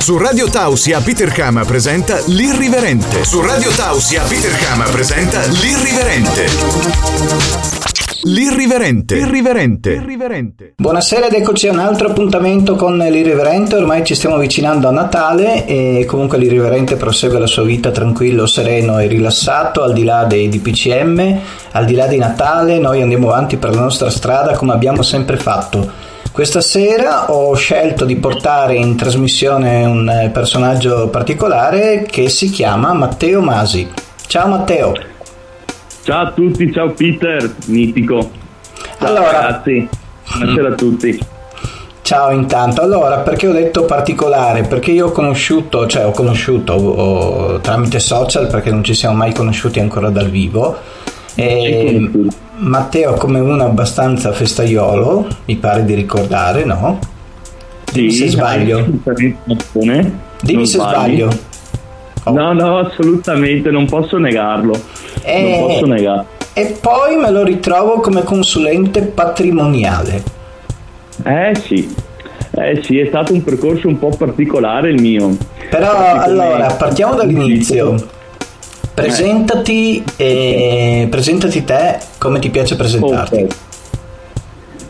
Su Radio Tausia Peter Kama presenta L'Irriverente. Su Radio Tausia Peter Kama presenta L'Irriverente. L'Irriverente. Irriverente. Irriverente. Buonasera ed eccoci a un altro appuntamento con l'Irriverente, ormai ci stiamo avvicinando a Natale e comunque l'Irriverente prosegue la sua vita tranquillo, sereno e rilassato al di là dei DPCM, al di là di Natale, noi andiamo avanti per la nostra strada come abbiamo sempre fatto. Questa sera ho scelto di portare in trasmissione un eh, personaggio particolare che si chiama Matteo Masi. Ciao Matteo. Ciao a tutti, ciao Peter, mitico. Ciao Allora- ragazzi, buonasera a tutti. Ciao intanto, allora perché ho detto particolare? Perché io ho conosciuto, cioè ho conosciuto ho- tramite social perché non ci siamo mai conosciuti ancora dal vivo. E Matteo come uno abbastanza festaiolo, mi pare di ricordare, no? Dimmi se sbaglio. Dimmi se sbagli. sbaglio. Oh. No, no, assolutamente, non posso negarlo. Eh, Non posso negarlo. E poi me lo ritrovo come consulente patrimoniale. Eh sì, eh sì, è stato un percorso un po' particolare il mio. Però allora partiamo dall'inizio. Presentati e presentati te come ti piace presentarti. Ok.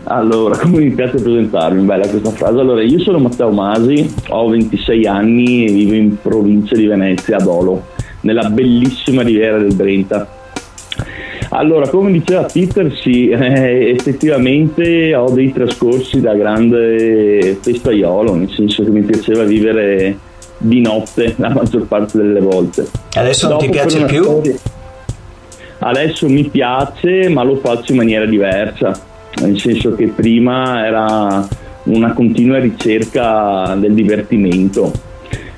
Allora, come mi piace presentarmi? Bella questa frase. Allora, io sono Matteo Masi, ho 26 anni e vivo in provincia di Venezia, a Dolo, nella bellissima riviera del Brenta. Allora, come diceva Peter, sì, eh, effettivamente ho dei trascorsi da grande festaiolo, nel senso che mi piaceva vivere di notte la maggior parte delle volte. Adesso non ti piace più? storia- Adesso mi piace, ma lo faccio in maniera diversa, nel senso che prima era una continua ricerca del divertimento.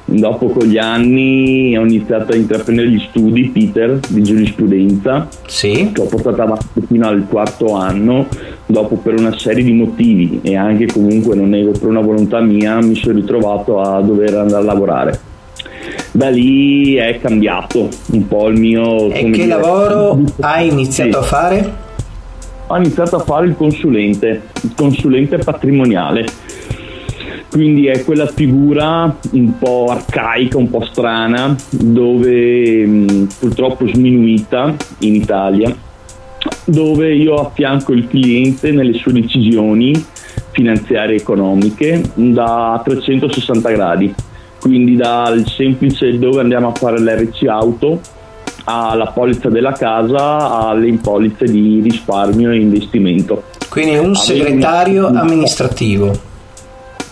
Dopo con gli anni ho iniziato a intraprendere gli studi, Peter, di giurisprudenza, Sì. che ho portato avanti fino al quarto anno, dopo per una serie di motivi e anche comunque, non nego, per una volontà mia, mi sono ritrovato a dover andare a lavorare. Da lì è cambiato un po' il mio... E che dire, lavoro hai iniziato Sì. a fare? ho iniziato a fare il consulente, il consulente patrimoniale. Quindi è quella figura un po' arcaica, un po' strana, dove mh, purtroppo sminuita in Italia, dove io affianco il cliente nelle sue decisioni finanziarie e economiche da 360 gradi. Quindi dal semplice dove andiamo a fare l'RC auto alla polizza della casa alle polizze di risparmio e investimento. Quindi un segretario amministrativo.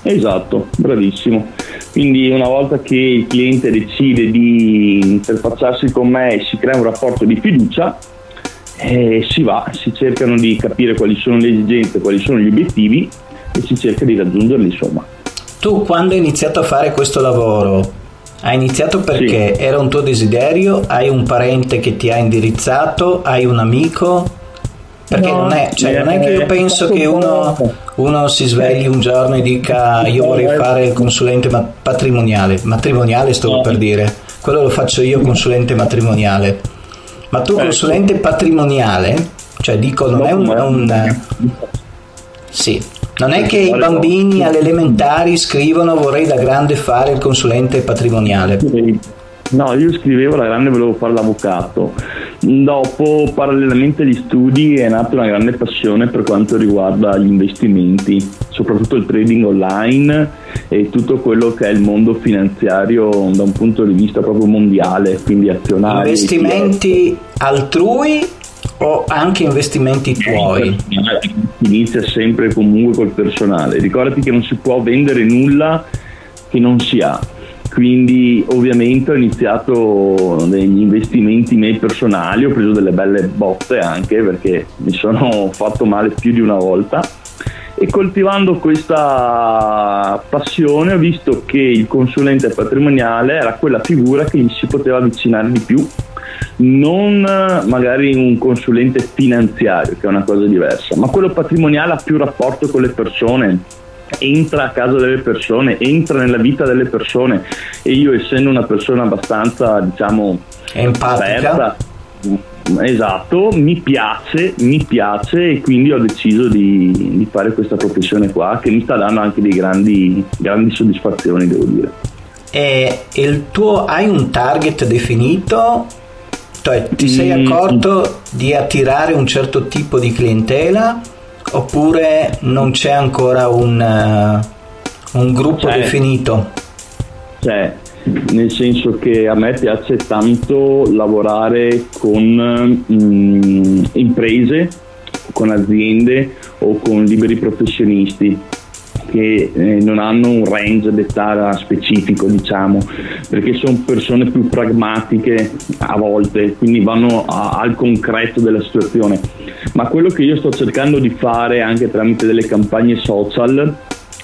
Esatto, bravissimo. Quindi una volta che il cliente decide di interfacciarsi con me e si crea un rapporto di fiducia, eh, si va, si cercano di capire quali sono le esigenze, quali sono gli obiettivi e si cerca di raggiungerli insomma. Tu quando hai iniziato a fare questo lavoro, hai iniziato perché era un tuo desiderio? Hai un parente che ti ha indirizzato? Hai un amico? Perché No, non, è, cioè, non è che io eh, penso che un uno, uno si svegli un giorno e dica io vorrei fare il consulente ma- patrimoniale. Matrimoniale sto per dire. Quello lo faccio io consulente matrimoniale. Ma tu consulente patrimoniale, cioè dico non è un... Un- sì, non è che i bambini alle elementari scrivono vorrei da grande fare il consulente patrimoniale. No, io scrivevo la grande volevo fare l'avvocato. Dopo, parallelamente agli studi, è nata una grande passione per quanto riguarda gli investimenti, soprattutto il trading online e tutto quello che è il mondo finanziario da un punto di vista proprio mondiale, quindi azionari. Investimenti altrui o anche investimenti tuoi? Inizia sempre comunque col personale. Ricordati che non si può vendere nulla che non si ha. Quindi ovviamente ho iniziato degli investimenti miei personali, ho preso delle belle botte anche perché mi sono fatto male più di una volta. E coltivando questa passione ho visto che il consulente patrimoniale era quella figura che gli si poteva avvicinare di più. Non magari un consulente finanziario che è una cosa diversa ma quello patrimoniale ha più rapporto con le persone entra a casa delle persone entra nella vita delle persone e io essendo una persona abbastanza diciamo Empatica? aperta Esatto, mi piace, mi piace e quindi ho deciso di, di fare questa professione qua che mi sta dando anche dei grandi, grandi soddisfazioni, devo dire. E il tuo hai un target definito? Cioè, ti sei mm. accorto di attirare un certo tipo di clientela oppure non c'è ancora un, uh, un gruppo c'è, definito? C'è, nel senso che a me piace tanto lavorare con mm, imprese, con aziende o con liberi professionisti che eh, non hanno un range d'età specifico, diciamo, perché sono persone più pragmatiche a volte, quindi vanno a, al concreto della situazione. Ma quello che io sto cercando di fare anche tramite delle campagne social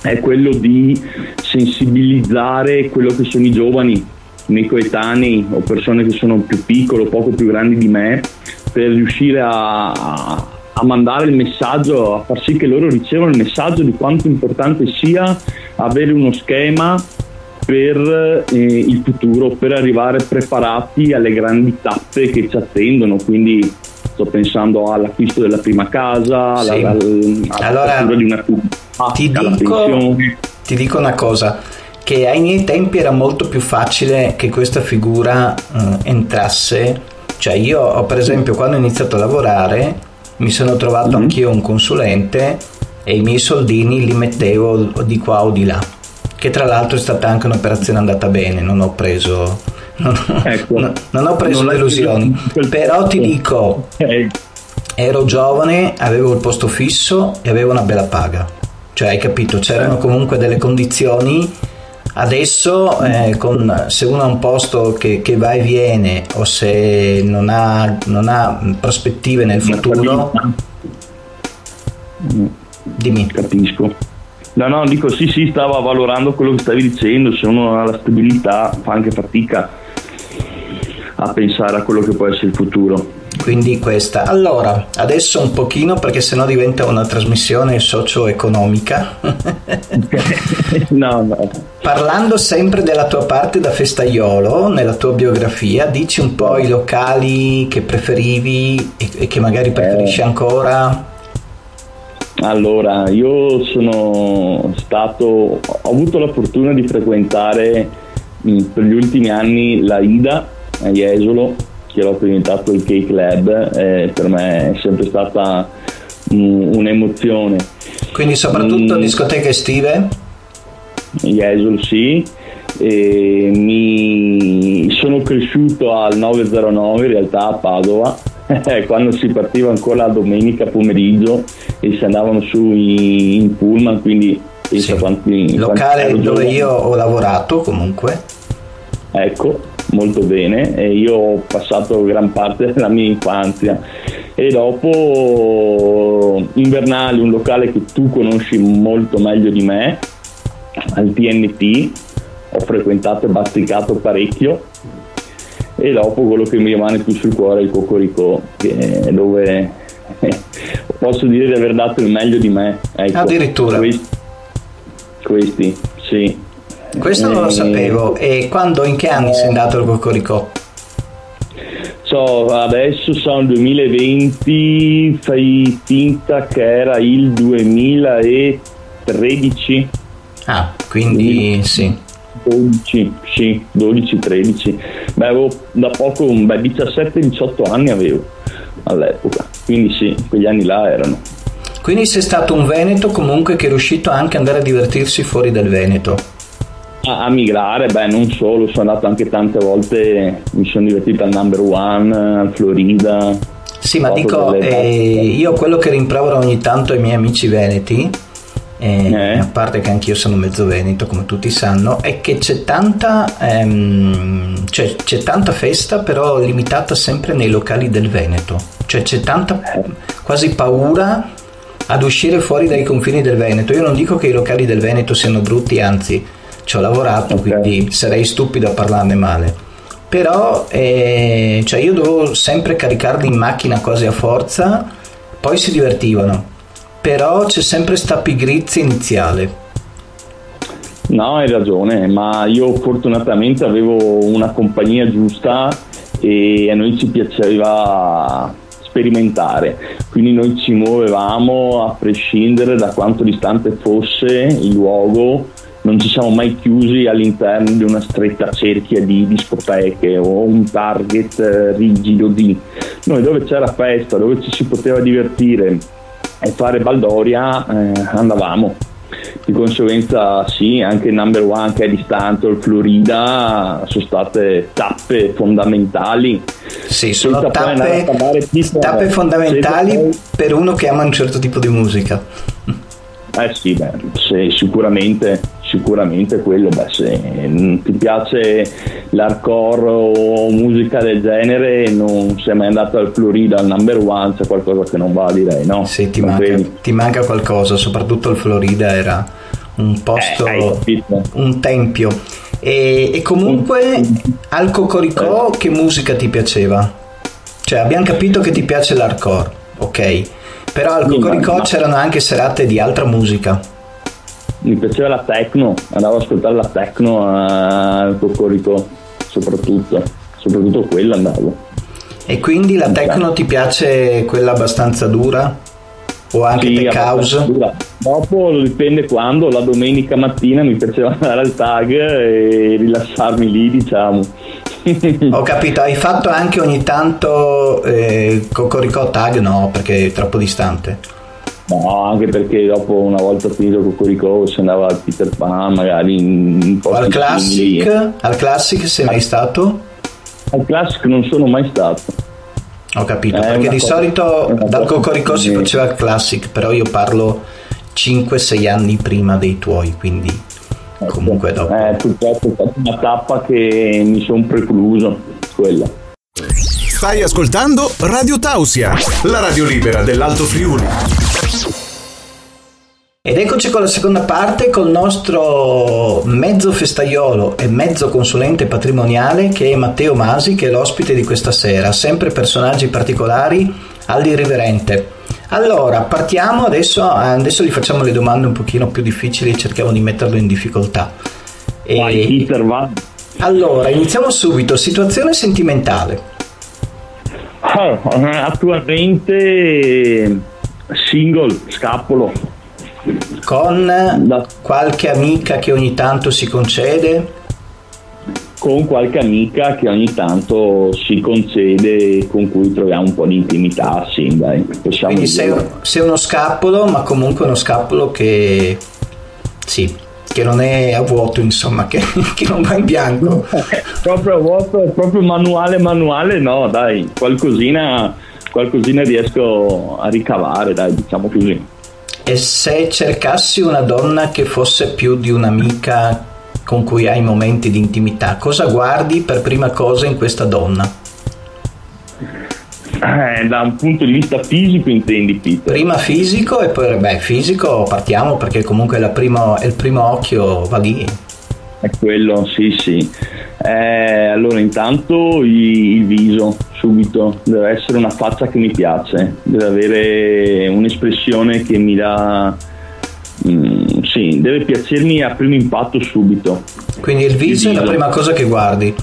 è quello di sensibilizzare quello che sono i giovani, i miei coetanei o persone che sono più piccole o poco più grandi di me per riuscire a, a mandare il messaggio, a far sì che loro ricevano il messaggio di quanto importante sia avere uno schema per eh, il futuro, per arrivare preparati alle grandi tappe che ci attendono. Quindi sto pensando all'acquisto della prima casa, sì. alla, alla, allora, di una ti dico, ti dico una cosa che ai miei tempi era molto più facile che questa figura eh, entrasse cioè io ho per esempio quando ho iniziato a lavorare mi sono trovato mm-hmm. anch'io un consulente e i miei soldini li mettevo di qua o di là che tra l'altro è stata anche un'operazione andata bene non ho preso non, ecco, no, non ho preso non delusioni. però ti dico ero giovane avevo il posto fisso e avevo una bella paga. Cioè hai capito? C'erano comunque delle condizioni adesso eh, con, se uno ha un posto che, che, va e viene o se non ha, non ha prospettive nel futuro dimmi. Capisco. No no dico sì sì stava valorando quello che stavi dicendo se uno non ha la stabilità fa anche fatica a pensare a quello che può essere il futuro quindi questa. Allora, adesso un pochino perché sennò diventa una trasmissione socio-economica. no, no. Parlando sempre della tua parte da festaiolo, nella tua biografia, dici un po' i locali che preferivi e, che magari preferisci eh. ancora? Allora, io sono stato, ho avuto la fortuna di frequentare mh, per gli ultimi anni la Ida a Jesolo che l'ho presentato il Cake Lab eh, per me è sempre stata um, un'emozione. Quindi soprattutto mm. discoteche estive? Jesol sì, e mi sono cresciuto al 909 in realtà a Padova quando si partiva ancora la domenica pomeriggio e si andavano su in, pullman quindi sì. quanti, locale quanti dove io ho lavorato comunque ecco molto bene e io ho passato gran parte della mia infanzia e dopo Invernali, un locale che tu conosci molto meglio di me, al TNT, ho frequentato e basticato parecchio e dopo quello che mi rimane più sul cuore è il Cocorico, dove posso dire di aver dato il meglio di me. Ecco, Addirittura. Questi, questi sì. Questo non lo sapevo. E quando, in che anni sei andato al Cocorico? So, adesso sono il 2020, fai finta che era il 2013. Ah, quindi 2000. sì. 12, sì, 12, 13. Beh, avevo da poco, beh, 17-18 anni avevo all'epoca, quindi sì, quegli anni là erano. Quindi sei stato un Veneto comunque che è riuscito anche ad andare a divertirsi fuori dal Veneto a, a, migrare, beh non solo, sono andato anche tante volte, mi sono divertito al number one, al Florida. Sì, ma dico, eh, io quello che rimprovero ogni tanto ai miei amici veneti, eh, eh. a parte che anch'io sono mezzo veneto come tutti sanno, è che c'è tanta, ehm, cioè, c'è tanta festa però limitata sempre nei locali del Veneto, cioè c'è tanta quasi paura ad uscire fuori dai confini del Veneto. Io non dico che i locali del Veneto siano brutti, anzi ci ho lavorato, okay. quindi sarei stupido a parlarne male. Però eh, cioè io dovevo sempre caricarli in macchina quasi a forza, poi si divertivano. Però c'è sempre sta pigrizia iniziale. No, hai ragione, ma io fortunatamente avevo una compagnia giusta e a noi ci piaceva sperimentare, quindi noi ci muovevamo a prescindere da quanto distante fosse il luogo non ci siamo mai chiusi all'interno di una stretta cerchia di discoteche o un target eh, rigido di noi dove c'era festa, dove ci si poteva divertire e fare baldoria eh, andavamo di conseguenza sì, anche il number one che è di Stanton, Florida sono state tappe fondamentali. Sì, sono tappe, tappe fondamentali per uno che ama un certo tipo di musica. Eh sì, beh, sì, sicuramente, sicuramente quello, beh, se ti piace l'hardcore o musica del genere non sei mai andato al Florida al number one, c'è qualcosa che non va direi, no? Sì, ti, manca, ti manca, qualcosa, soprattutto il Florida era un posto, eh, un tempio. E, e comunque al Cocoricò eh. che musica ti piaceva? Cioè abbiamo capito che ti piace l'hardcore, ok? Però al Cocoricò c'erano anche serate di altra musica. Mi piaceva la techno, andavo ad ascoltare la techno al Cocoricò, soprattutto, soprattutto quella andavo. E quindi la techno ti piace quella abbastanza dura? O anche sì, tech house? Dopo dipende quando, la domenica mattina mi piaceva andare al tag e rilassarmi lì, diciamo. Ho capito, hai fatto anche ogni tanto eh, Cocorico Tag? No, perché è troppo distante. No, anche perché dopo una volta finito Cocorico si andava al Peter Pan, magari in al classic, al classic sei mai stato? Al classic non sono mai stato. Ho capito, è perché di cosa, solito dal Cocorico si faceva il classic, però io parlo 5-6 anni prima dei tuoi, quindi comunque dopo. Eh, purtroppo è stata una tappa che mi sono precluso, quella. Stai ascoltando Radio Tausia, la radio libera dell'Alto Friuli. Ed eccoci con la seconda parte col nostro mezzo festaiolo e mezzo consulente patrimoniale che è Matteo Masi, che è l'ospite di questa sera, sempre personaggi particolari all'irriverente. Allora, partiamo adesso, adesso gli facciamo le domande un pochino più difficili e cerchiamo di metterlo in difficoltà. E... Vai, Peter, va. Allora, iniziamo subito. Situazione sentimentale. Oh, attualmente single, scappolo. Con qualche amica che ogni tanto si concede? con qualche amica che ogni tanto si concede con cui troviamo un po' di intimità, sì, dai, possiamo Quindi sei, sei, uno scappolo, ma comunque uno scappolo che sì, che non è a vuoto, insomma, che, che non va in bianco. proprio a vuoto, proprio manuale manuale, no, dai, qualcosina, qualcosina riesco a ricavare, dai, diciamo così. E se cercassi una donna che fosse più di un'amica con cui hai momenti di intimità, cosa guardi per prima cosa in questa donna? Eh, da un punto di vista fisico intendi Peter? Prima fisico e poi beh fisico partiamo perché comunque è il primo occhio va lì. È quello, sì sì. Eh, allora intanto il, il viso subito, deve essere una faccia che mi piace, deve avere un'espressione che mi dà Mm, sì, deve piacermi a primo impatto subito. Quindi il viso, è la prima cosa che guardi?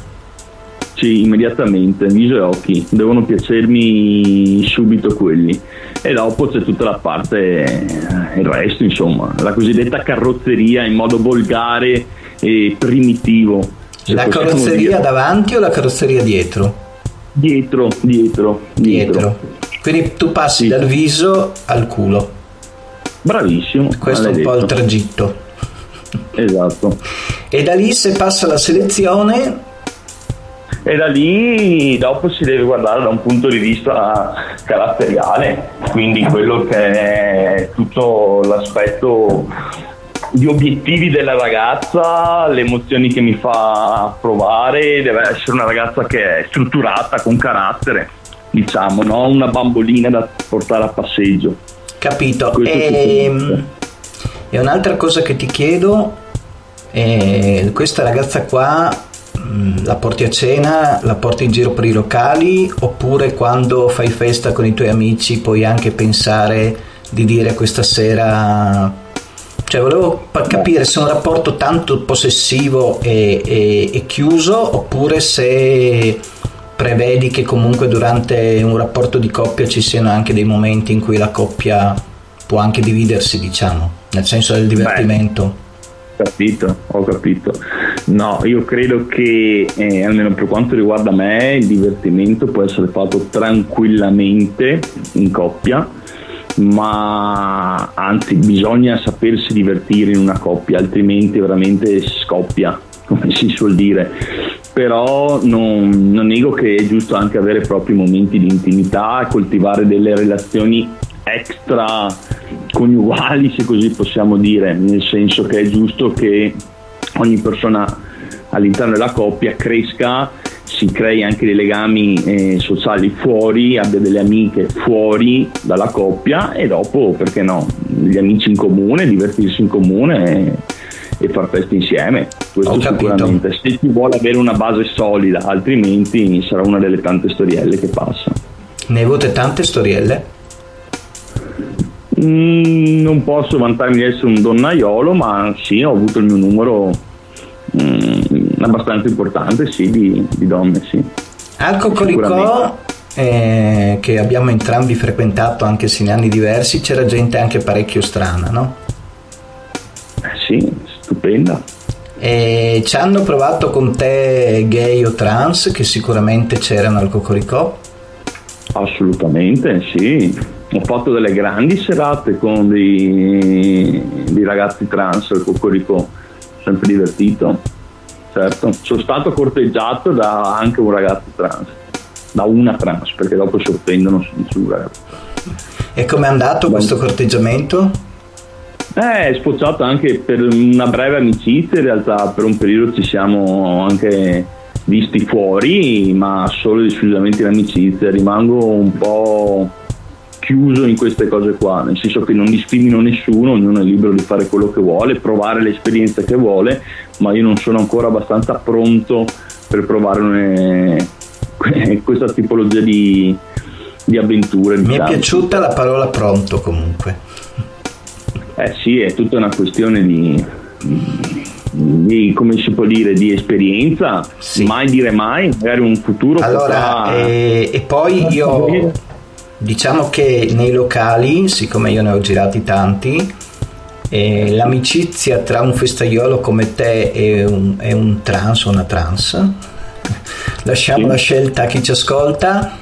Sì, immediatamente, viso e occhi, devono piacermi subito quelli. E dopo c'è tutta la parte, eh, il resto insomma, la cosiddetta carrozzeria in modo volgare e primitivo. La carrozzeria dire. davanti o la carrozzeria dietro? Dietro, dietro, dietro. dietro. Quindi tu passi sì. dal viso al culo. Bravissimo. Questo è un po' il tragitto. Esatto. E da lì se passa la selezione... E da lì dopo si deve guardare da un punto di vista caratteriale, quindi quello che è tutto l'aspetto gli obiettivi della ragazza, le emozioni che mi fa provare, deve essere una ragazza che è strutturata, con carattere, diciamo, non una bambolina da portare a passeggio. Capito. E, ehm, e, un'altra cosa che ti chiedo, è, questa ragazza qua mm, la porti a cena, la porti in giro per i locali oppure quando fai festa con i tuoi amici puoi anche pensare di dire questa sera cioè volevo capire se è un rapporto tanto possessivo e, e, e, chiuso oppure se prevedi che comunque durante un rapporto di coppia ci siano anche dei momenti in cui la coppia può anche dividersi, diciamo, nel senso del divertimento. Beh, capito, ho capito. No, io credo che, eh, almeno per quanto riguarda me, il divertimento può essere fatto tranquillamente in coppia, ma anzi bisogna sapersi divertire in una coppia, altrimenti veramente scoppia, come si suol dire. Però non, non nego che è giusto anche avere propri momenti di intimità coltivare delle relazioni extra coniugali, se così possiamo dire, nel senso che è giusto che ogni persona all'interno della coppia cresca, si crei anche dei legami eh, sociali fuori, abbia delle amiche fuori dalla coppia e dopo, perché no, gli amici in comune, divertirsi in comune e, e far feste insieme. Questo sicuramente. Se si vuole avere una base solida, altrimenti sarà una delle tante storielle che passa. Ne hai avute tante storielle? Mm, non posso vantarmi di essere un donnaiolo, ma sì, ho avuto il mio numero mm, abbastanza importante sì, di, di donne. Sì. Al Cocoricò, eh, che abbiamo entrambi frequentato anche se in anni diversi, c'era gente anche parecchio strana, no? Eh sì, stupenda. E ci hanno provato con te gay o trans, che sicuramente c'erano al Cocoricò? Assolutamente, sì ho fatto delle grandi serate con dei, dei ragazzi trans al Cocorico, sempre divertito, certo. Sono stato corteggiato da anche un ragazzo trans, da una trans, perché dopo si offendono sul ragazzo. E com'è andato Beh. questo corteggiamento? Eh, è sfociato anche per una breve amicizia, in realtà per un periodo ci siamo anche visti fuori, ma solo ed esclusivamente in amicizia. Rimango un po' chiuso in queste cose qua, nel senso che non discrimino nessuno, ognuno è libero di fare quello che vuole, provare l'esperienza che vuole, ma io non sono ancora abbastanza pronto per provare une, questa tipologia di, di avventure. Mi diciamo. è piaciuta la parola pronto comunque. Eh sì, è tutta una questione di, di, come si può dire, di esperienza, sì. mai dire mai, magari un futuro. Allora, potrà... e, e poi io Diciamo che nei locali, siccome io ne ho girati tanti, eh, l'amicizia tra un festaiolo come te e un, e un trans o una trans, lasciamo sì. la scelta a chi ci ascolta,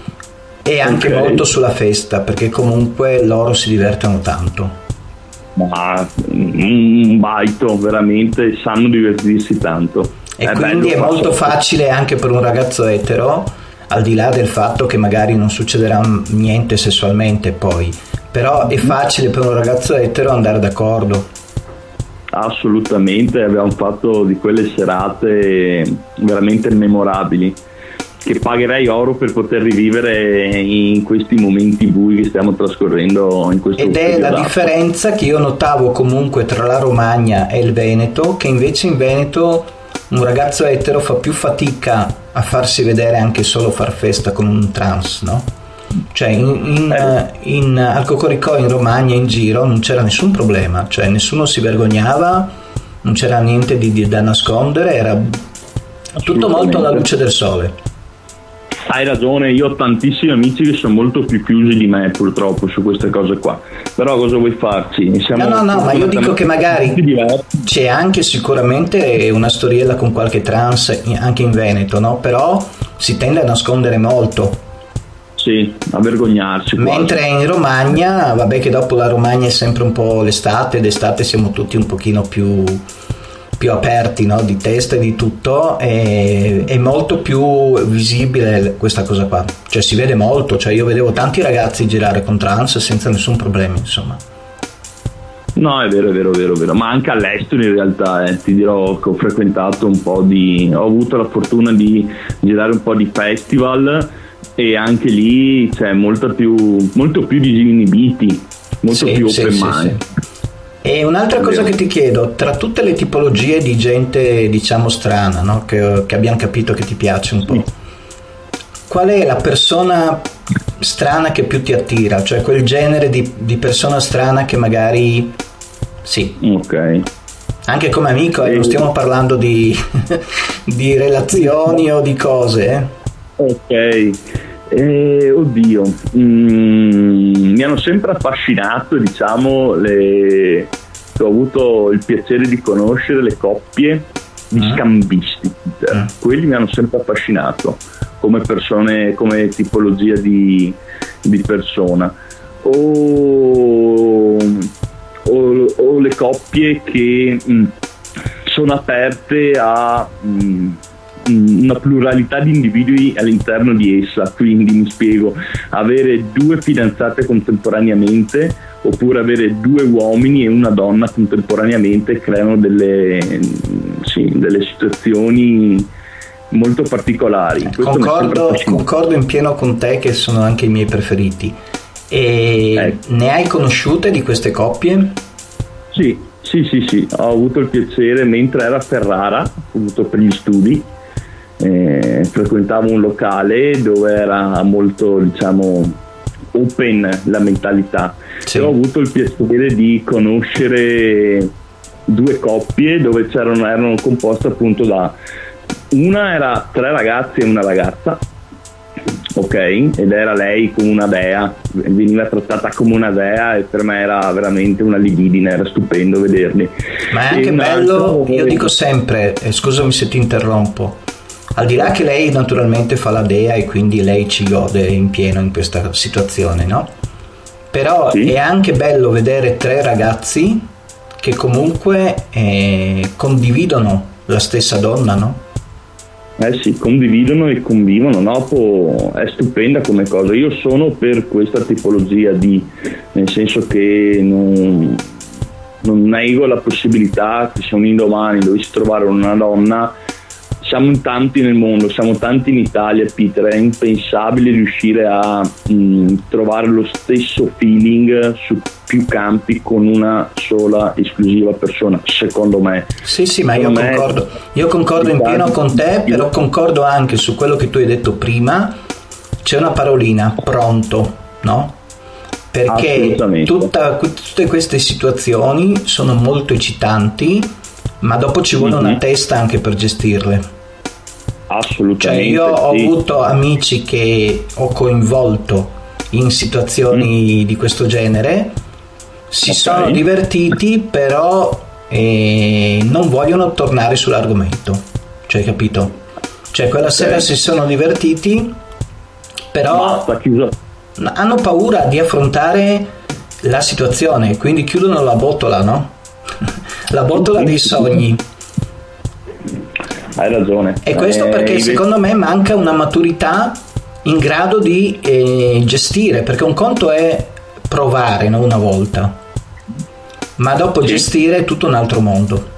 e anche okay. molto sulla festa, perché comunque loro si divertono tanto. Ma un baito, veramente sanno divertirsi tanto. E è quindi è molto facile anche per un ragazzo etero al di là del fatto che magari non succederà niente sessualmente poi, però è facile per un ragazzo etero andare d'accordo. Assolutamente, abbiamo fatto di quelle serate veramente memorabili che pagherei oro per poter rivivere in questi momenti bui che stiamo trascorrendo in questo Ed è la differenza che io notavo comunque tra la Romagna e il Veneto, che invece in Veneto un ragazzo etero fa più fatica a farsi vedere anche solo far festa con un trans, no? Cioè in, in, eh. in, al Cocoricò in Romagna in giro non c'era nessun problema, cioè nessuno si vergognava, non c'era niente di, di, da nascondere, era tutto molto alla luce del sole. Hai ragione, io ho tantissimi amici che sono molto più chiusi di me purtroppo su queste cose qua. Però cosa vuoi farci? Siamo no, no, no, ma io dico che magari c'è anche sicuramente una storiella con qualche trans anche in Veneto, no? Però si tende a nascondere molto. Sì, a vergognarsi. Mentre quasi. in Romagna, vabbè che dopo la Romagna è sempre un po' l'estate, d'estate siamo tutti un pochino più più aperti no? di testa e di tutto è, è, molto più visibile questa cosa qua cioè si vede molto cioè io vedevo tanti ragazzi girare con trans senza nessun problema insomma No, è vero, è vero, è vero, è vero, ma anche all'estero in realtà, eh, ti dirò che ho frequentato un po' di, ho avuto la fortuna di girare un po' di festival e anche lì c'è molto più, molto più disinibiti, molto sì, più open sì, mind. Sì, e un'altra cosa che ti chiedo, tra tutte le tipologie di gente, diciamo, strana, no? che, che, abbiamo capito che ti piace un po', qual è la persona strana che più ti attira? Cioè quel genere di, di persona strana che magari... Sì. Ok. Anche come amico, eh, non stiamo parlando di, di relazioni o di cose. Eh? Ok. Eh, oddio, mm, mi hanno sempre affascinato diciamo, le, ho avuto il piacere di conoscere le coppie di mm. scambisti. Mm. Quelli mi hanno sempre affascinato come persone, come tipologia di, di persona. O, o, o, le coppie che mh, mm, sono aperte a mh, mm, una pluralità di individui all'interno di essa, quindi mi spiego, avere due fidanzate contemporaneamente oppure avere due uomini e una donna contemporaneamente creano delle, sì, delle situazioni molto particolari. Concordo, concordo, in pieno con te che sono anche i miei preferiti. E ecco. ne hai conosciute di queste coppie? Sì, sì, sì, sì, ho avuto il piacere mentre era a Ferrara, ho avuto per gli studi, eh, frequentavo un locale dove era molto, diciamo, open la mentalità. Sì. E ho avuto il piacere di conoscere due coppie dove erano composte appunto da una era tre ragazzi e una ragazza, ok, ed era lei come una dea, veniva trattata come una dea e per me era veramente una libidine, era stupendo vederli. Ma è anche bello, io dico sempre, eh, scusami se ti interrompo, al di là che lei naturalmente fa la dea e quindi lei ci gode in pieno in questa situazione, no? Però sì. è anche bello vedere tre ragazzi che comunque eh, condividono la stessa donna, no? Eh sì, condividono e convivono, no? è stupenda come cosa. Io sono per questa tipologia di, nel senso che non, non nego la possibilità che se un indomani dovessi trovare una donna siamo in tanti nel mondo, siamo tanti in Italia, Peter, è impensabile riuscire a mh, mm, trovare lo stesso feeling su più campi con una sola esclusiva persona, secondo me. Sì, sì, ma io concordo, io concordo in pieno con te, però concordo anche su quello che tu hai detto prima, c'è una parolina, pronto, no? Perché tutta, tutte queste situazioni sono molto eccitanti, ma dopo ci vuole mm-hmm. una testa anche per gestirle. Assolutamente. Cioè io ho avuto amici che ho coinvolto in situazioni mm. di questo genere, si okay. sono divertiti, però eh, non vogliono tornare sull'argomento. Cioè, capito? Cioè, quella okay. sera si sono divertiti, però hanno paura di affrontare la situazione, quindi chiudono la botola, no? la botola dei sogni hai ragione. E questo eh, perché secondo me manca una maturità in grado di eh, gestire, perché un conto è provare no, una volta, ma dopo sì. gestire è tutto un altro mondo.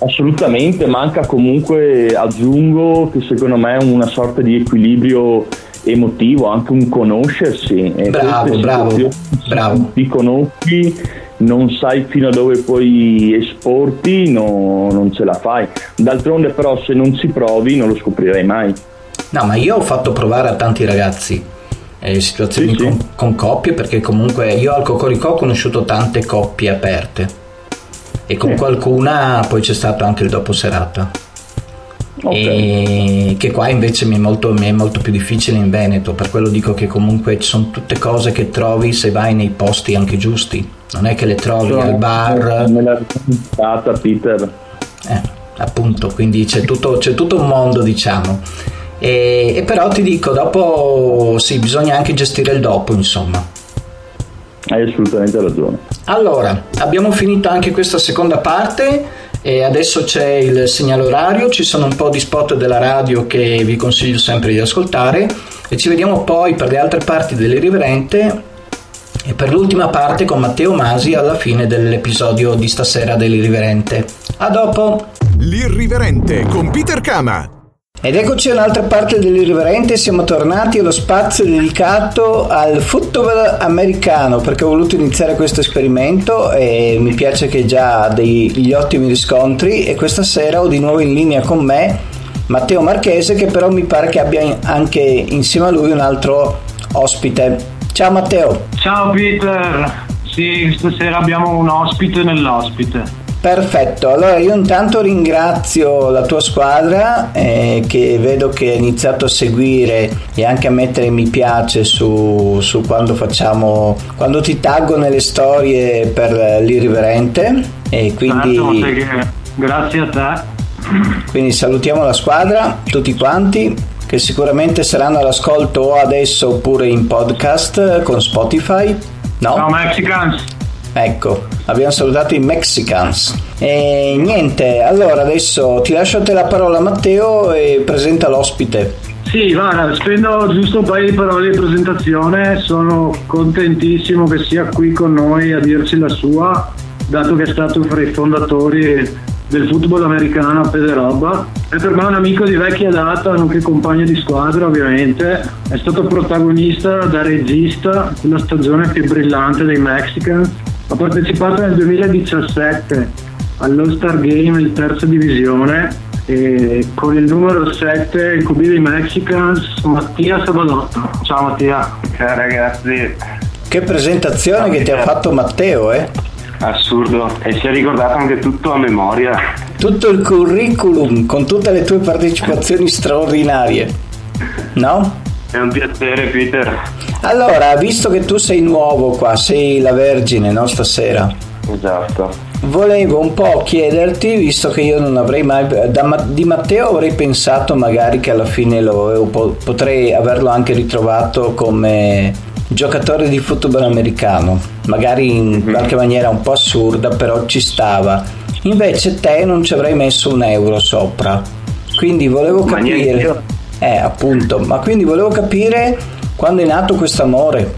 Assolutamente, manca comunque, aggiungo che secondo me è una sorta di equilibrio emotivo, anche un conoscersi. Bravo, bravo, bravo. Ti conosci non sai fino a dove puoi esporti, no, non ce la fai. D'altronde però se non ci provi non lo scoprirai mai. No, ma io ho fatto provare a tanti ragazzi eh, situazioni sì, con, sì. con, coppie perché comunque io al Cocorico ho conosciuto tante coppie aperte e con sì. qualcuna poi c'è stato anche il dopo serata. Okay. Che qua invece mi è, molto, mi è, molto, più difficile in Veneto, per quello dico che comunque ci sono tutte cose che trovi se vai nei posti anche giusti, non è che le trovi sono al bar. Nella stata Peter. Eh, appunto, quindi c'è tutto, c'è tutto un mondo diciamo. E, e, però ti dico, dopo sì, bisogna anche gestire il dopo, insomma. Hai assolutamente ragione. Allora, abbiamo finito anche questa seconda parte e adesso c'è il segnale orario, ci sono un po' di spot della radio che vi consiglio sempre di ascoltare e ci vediamo poi per le altre parti dell'Irriverente e per l'ultima parte con Matteo Masi alla fine dell'episodio di stasera dell'Irriverente. A dopo! L'Irriverente con Peter Kama ed eccoci un'altra parte dell'irriverente, siamo tornati allo spazio dedicato al football americano perché ho voluto iniziare questo esperimento e mi piace che già ha degli ottimi riscontri e questa sera ho di nuovo in linea con me Matteo Marchese che però mi pare che abbia anche insieme a lui un altro ospite. Ciao Matteo. Ciao Peter, sì stasera abbiamo un ospite nell'ospite. Perfetto, allora io intanto ringrazio la tua squadra eh, che vedo che ha iniziato a seguire e anche a mettere mi piace su, su quando facciamo, quando ti taggo nelle storie per l'irriverente e quindi... Certo, grazie a te. Quindi salutiamo la squadra, tutti quanti che sicuramente saranno all'ascolto o adesso oppure in podcast con Spotify. No? Ciao Mexicans! Ecco, abbiamo salutato i Mexicans. E niente, allora adesso ti lascio a te la parola Matteo e presenta l'ospite. Sì, guarda, spendo giusto un paio di parole di presentazione, sono contentissimo che sia qui con noi a dirci la sua, dato che è stato fra i fondatori del football americano a Pederoba. È per me un amico di vecchia data, nonché compagno di squadra ovviamente. È stato protagonista da regista della stagione più brillante dei Mexicans ha partecipato nel 2017 all'All Star Game in terza divisione e con il numero 7 il QB dei Mexicans Mattia Sabalotto. Ciao Mattia. Ciao ragazzi. Che presentazione che ti ha fatto Matteo, eh? Assurdo, e si è ricordato anche tutto a memoria. Tutto il curriculum con tutte le tue partecipazioni straordinarie. No? È un piacere Peter. Allora, visto che tu sei nuovo qua, sei la Vergine, no, stasera? Esatto. Volevo un po' chiederti, visto che io non avrei mai... Da, di Matteo avrei pensato magari che alla fine lo, potrei averlo anche ritrovato come giocatore di football americano, magari in mm-hmm. qualche maniera un po' assurda, però ci stava. Invece te non ci avrei messo un euro sopra. Quindi volevo capire... Eh, appunto, ma quindi volevo capire quando è nato questo amore.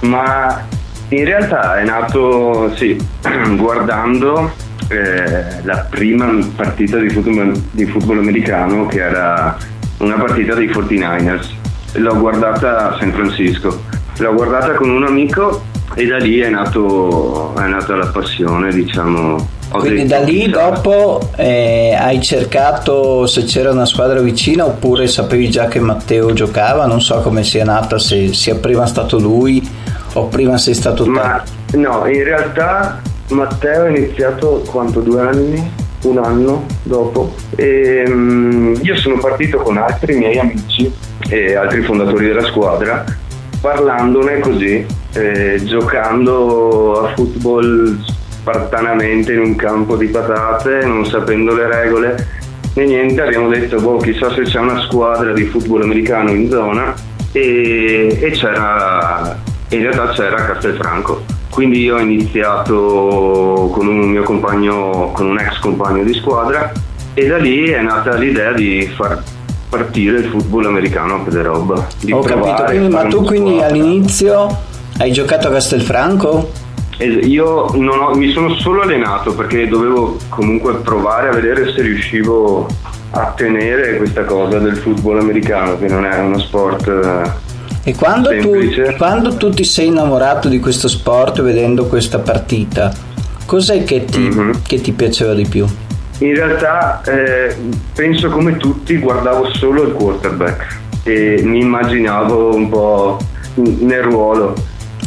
Ma in realtà è nato, sì, guardando eh, la prima partita di football, di football americano che era una partita dei 49ers. L'ho guardata a San Francisco, l'ho guardata con un amico e da lì è, nato, è nata la passione, diciamo, quindi da lì dopo eh, hai cercato se c'era una squadra vicina oppure sapevi già che Matteo giocava? Non so come sia nata, se sia prima stato lui o prima sei stato te. Ma no, in realtà Matteo ha iniziato quanto due anni? Un anno dopo. E, um, io sono partito con altri miei amici e altri fondatori della squadra parlandone così, eh, giocando a football spartanamente in un campo di patate, non sapendo le regole e niente, abbiamo detto, boh, chissà se c'è una squadra di football americano in zona e, e c'era, in realtà c'era Castelfranco. Quindi io ho iniziato con un mio compagno, con un ex compagno di squadra e da lì è nata l'idea di far partire il football americano a Pederoba. Ho capito, quindi, ma tu quindi all'inizio hai giocato a Castelfranco? Io ho, mi sono solo allenato perché dovevo comunque provare a vedere se riuscivo a tenere questa cosa del football americano, che non è uno sport. Eh, e quando tu, quando tu, ti sei innamorato di questo sport vedendo questa partita, cos'è che ti, mm-hmm. che ti piaceva di più? In realtà eh, penso come tutti guardavo solo il quarterback e mi immaginavo un po' nel ruolo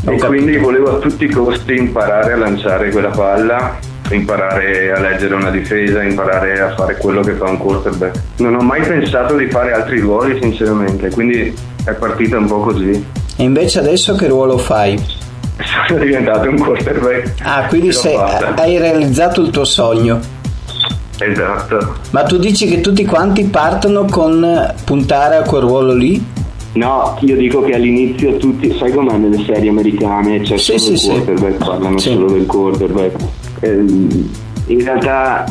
e quindi volevo a tutti i costi imparare a lanciare quella palla, imparare a leggere una difesa, imparare a fare quello che fa un quarterback. Non ho mai pensato di fare altri ruoli sinceramente, quindi è partita un po' così. E invece adesso che ruolo fai? Sono diventato un quarterback. Ah, quindi sei, hai realizzato il tuo sogno. Esatto. Ma tu dici che tutti quanti partono con puntare a quel ruolo lì? No, io dico che all'inizio tutti, sai com'è nelle serie americane, c'è sì, solo sì, il quarterback, sì. parlano solo del quarterback. Ehm, in realtà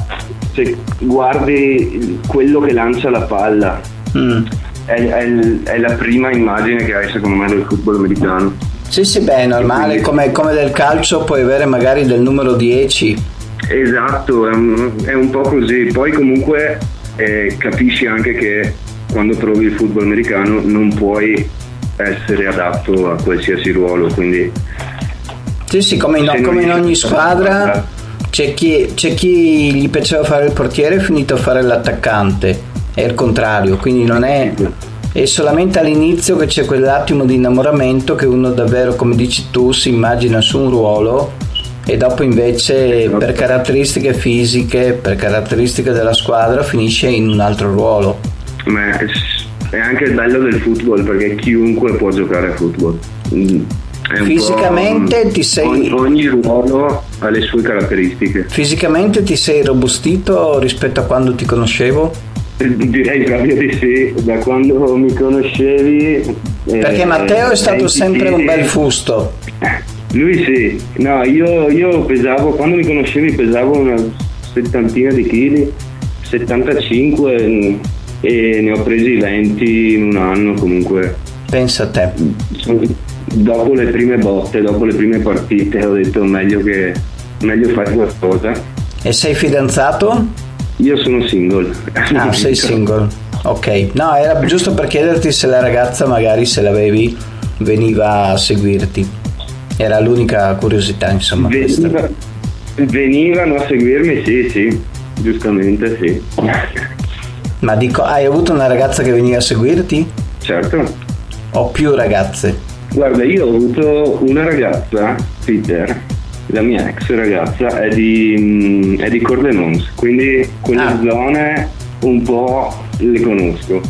se guardi quello che lancia la palla, mm. è, è, è, la prima immagine che hai secondo me del football americano. Sì, sì, beh, è normale, come, come, del calcio puoi avere magari del numero 10. Esatto, è un, è un po' così. Poi comunque eh, capisci anche che quando provi il football americano non puoi essere adatto a qualsiasi ruolo, quindi... Sì, sì, come in, come in ogni squadra c'è chi, c'è chi, gli piaceva fare il portiere e è finito a fare l'attaccante, è il contrario, quindi non è... È solamente all'inizio che c'è quell'attimo di innamoramento che uno davvero, come dici tu, si immagina su un ruolo e dopo invece per caratteristiche fisiche, per caratteristiche della squadra finisce in un altro ruolo. Ma è anche il bello del football perché chiunque può giocare a football. Mm, Fisicamente ti sei. Ogni, ogni, ruolo ha le sue caratteristiche. Fisicamente ti sei robustito rispetto a quando ti conoscevo? Direi proprio di sì, da quando mi conoscevi. Perché eh, Matteo è stato sempre un bel fusto. Lui sì, no, io, io pesavo, quando mi conoscevi pesavo una settantina di chili, 75 e ne ho presi 20 in un anno comunque. Pensa a te. Dopo le prime botte, dopo le prime partite ho detto meglio che meglio fare qualcosa. E sei fidanzato? Io sono single. Ah, sei single. Ok, no, era giusto per chiederti se la ragazza magari se l'avevi veniva a seguirti. Era l'unica curiosità, insomma. Veniva, venivano a seguirmi, sì, sì, giustamente sì. Ma dico, hai avuto una ragazza che veniva a seguirti? Certo. O più ragazze? Guarda, io ho avuto una ragazza, Peter, la mia ex ragazza è di, mm, è di Cordenons, quindi quelle ah. zone un po' le conosco.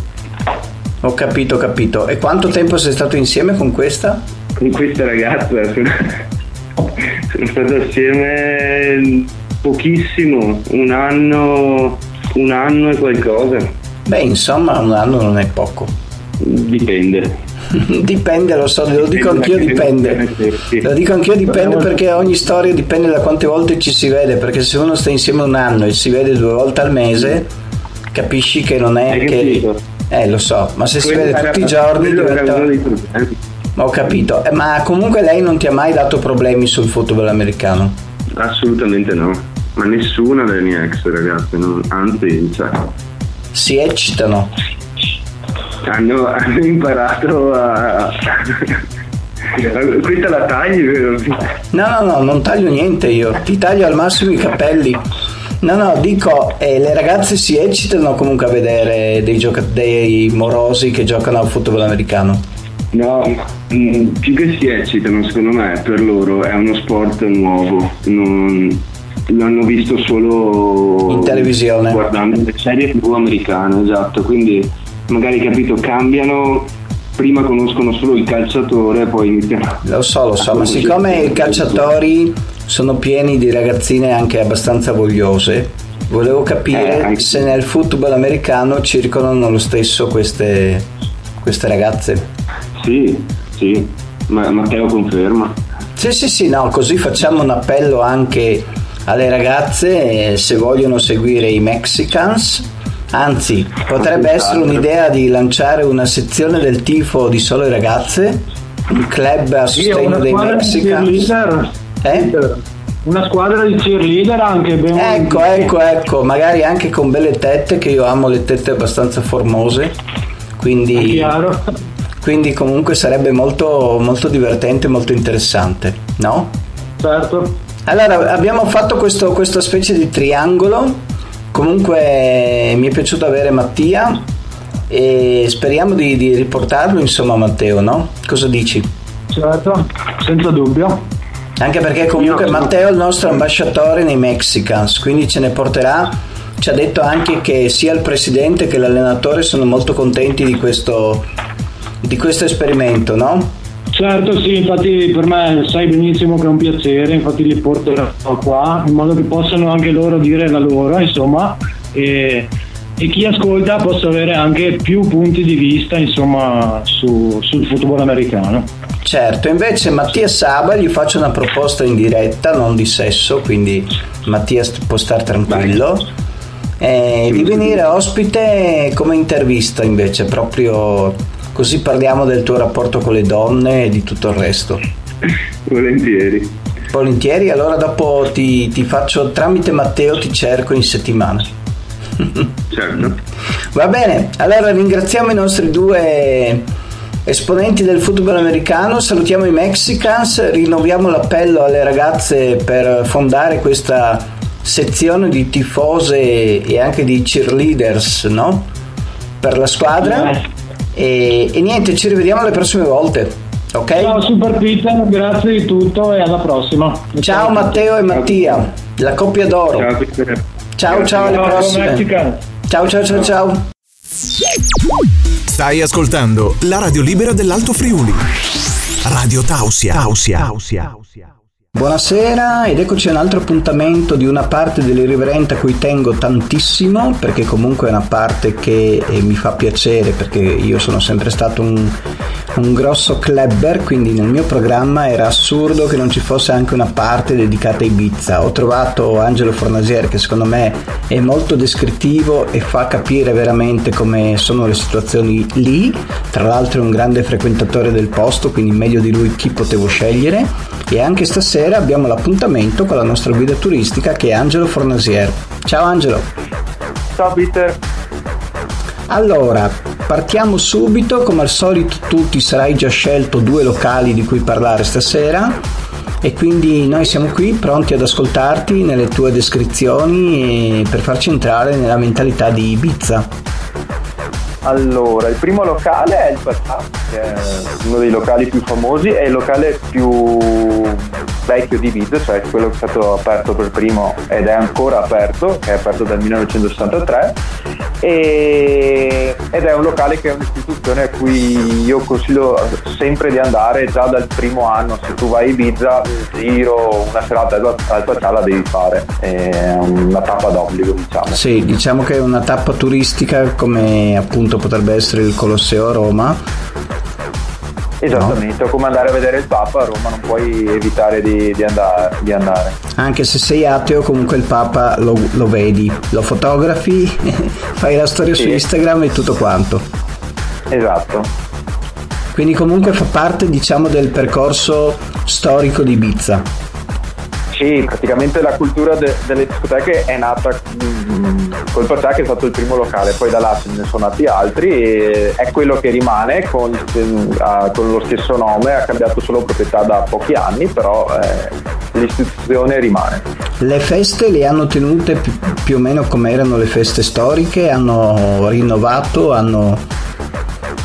Ho capito, ho capito. E quanto tempo sei stato insieme con questa? Con questa ragazza sono, sono stato assieme pochissimo, un anno, un anno e qualcosa. Beh, insomma, un anno non è poco. Dipende. dipende, lo so, lo dico anch'io dipende. Lo dico anch'io dipende perché ogni storia dipende da quante volte ci si vede, perché se uno sta insieme un anno e si vede due volte al mese, capisci che non è che... Eh, lo so, ma se si vede tutti i giorni diventa... Ho capito, eh, ma comunque lei non ti ha mai dato problemi sul football americano? Assolutamente no, ma nessuna delle mie ex ragazze, no? anzi, cioè... Si eccitano? Hanno, hanno imparato a... Questa la tagli, vero? No, no, no, non taglio niente io, ti taglio al massimo i capelli. No, no, dico, eh, le ragazze si eccitano comunque a vedere dei, gioca- dei morosi che giocano al football americano. No, mm, più che si eccitano, secondo me, per loro è uno sport nuovo. Non, l'hanno visto solo in televisione. guardando le serie tv americane esatto. Quindi magari capito cambiano prima conoscono solo il calciatore poi iniziano lo so lo so ma siccome i calciatori sono pieni di ragazzine anche abbastanza vogliose volevo capire eh, se nel football americano circolano lo stesso queste, queste ragazze sì, sì, ma Matteo conferma. Sì, sì, sì, no, così facciamo un appello anche alle ragazze eh, se vogliono seguire i Mexicans. Anzi, potrebbe essere un'idea di lanciare una sezione del tifo di sole ragazze, un club a sostegno dei Mexicans. Eh? Una squadra di cheerleader anche ben Ecco, ecco, ecco, magari anche con belle tette, che io amo le tette abbastanza formose. Quindi chiaro quindi comunque sarebbe molto, molto divertente, molto interessante, no? Certo. Allora abbiamo fatto questo, questa specie di triangolo, comunque mi è piaciuto avere Mattia e speriamo di, di riportarlo insomma Matteo, no? Cosa dici? Certo, senza dubbio. Anche perché comunque Matteo è il nostro ambasciatore nei Mexicans, quindi ce ne porterà ci ha detto anche che sia il presidente che l'allenatore sono molto contenti di questo di questo esperimento, no? Certo, sì, infatti per me sai benissimo che è un piacere, infatti li porterò qua in modo che possano anche loro dire la loro, insomma, e, e chi ascolta possa avere anche più punti di vista, insomma, su, sul football americano. Certo, invece Mattia Saba gli faccio una proposta in diretta, non di sesso, quindi Mattia può stare tranquillo. Eh, di venire ospite come intervista invece, proprio così parliamo del tuo rapporto con le donne e di tutto il resto. Volentieri. Volentieri, allora dopo ti, ti faccio tramite Matteo, ti cerco in settimana. Certo. Va bene, allora ringraziamo i nostri due esponenti del football americano, salutiamo i Mexicans, rinnoviamo l'appello alle ragazze per fondare questa sezione di tifose e anche di cheerleaders, no? Per la squadra. E, e niente, ci rivediamo le prossime volte. Ok? Ciao Super Peter, grazie di tutto e alla prossima. Ciao Matteo e Mattia, la coppia d'oro. Ciao Peter. Ciao ciao, alle Ciao, prossime. Mexica. Ciao ciao ciao ciao. Stai ascoltando la radio libera dell'Alto Friuli. Radio Tausia. Tausia. Tausia. Buonasera ed eccoci a un altro appuntamento di una parte dell'irriverente a cui tengo tantissimo perché comunque è una parte che eh, mi fa piacere perché io sono sempre stato un, un grosso clubber quindi nel mio programma era assurdo che non ci fosse anche una parte dedicata a Ibiza. Ho trovato Angelo Fornasier che secondo me è molto descrittivo e fa capire veramente come sono le situazioni lì, tra l'altro è un grande frequentatore del posto quindi meglio di lui chi potevo scegliere e anche stasera abbiamo l'appuntamento con la nostra guida turistica che è Angelo Fornasier. Ciao Angelo. Ciao Peter. Allora, partiamo subito, come al solito tu ti sarai già scelto due locali di cui parlare stasera e quindi noi siamo qui pronti ad ascoltarti nelle tue descrizioni per farci entrare nella mentalità di Ibiza. Allora, il primo locale è il Patà, che è uno dei locali più famosi, è il locale più vecchio di Ibiza, cioè quello che è stato aperto per primo ed è ancora aperto, che è aperto dal 1963 e, ed è un locale che è un'istituzione a cui io consiglio sempre di andare già dal primo anno, se tu vai a Ibiza un giro, una serata al la devi fare, è una tappa d'obbligo diciamo. Sì, diciamo che è una tappa turistica come appunto potrebbe essere il Colosseo a Roma Esattamente, o come andare a vedere il Papa a Roma, non puoi evitare di, di andare, di andare. Anche se sei ateo, comunque il Papa lo, lo vedi, lo fotografi, fai la storia su Sì. Instagram e tutto quanto. Esatto. Quindi comunque fa parte, diciamo, del percorso storico di Ibiza. Sì, praticamente la cultura de- delle discoteche è nata mm, col Patà che è stato il primo locale, poi da là ce ne sono nati altri e è quello che rimane con, ah, con lo stesso nome, ha cambiato solo proprietà da pochi anni, però eh, l'istituzione rimane. Le feste le hanno tenute più o meno come erano le feste storiche, hanno rinnovato, hanno...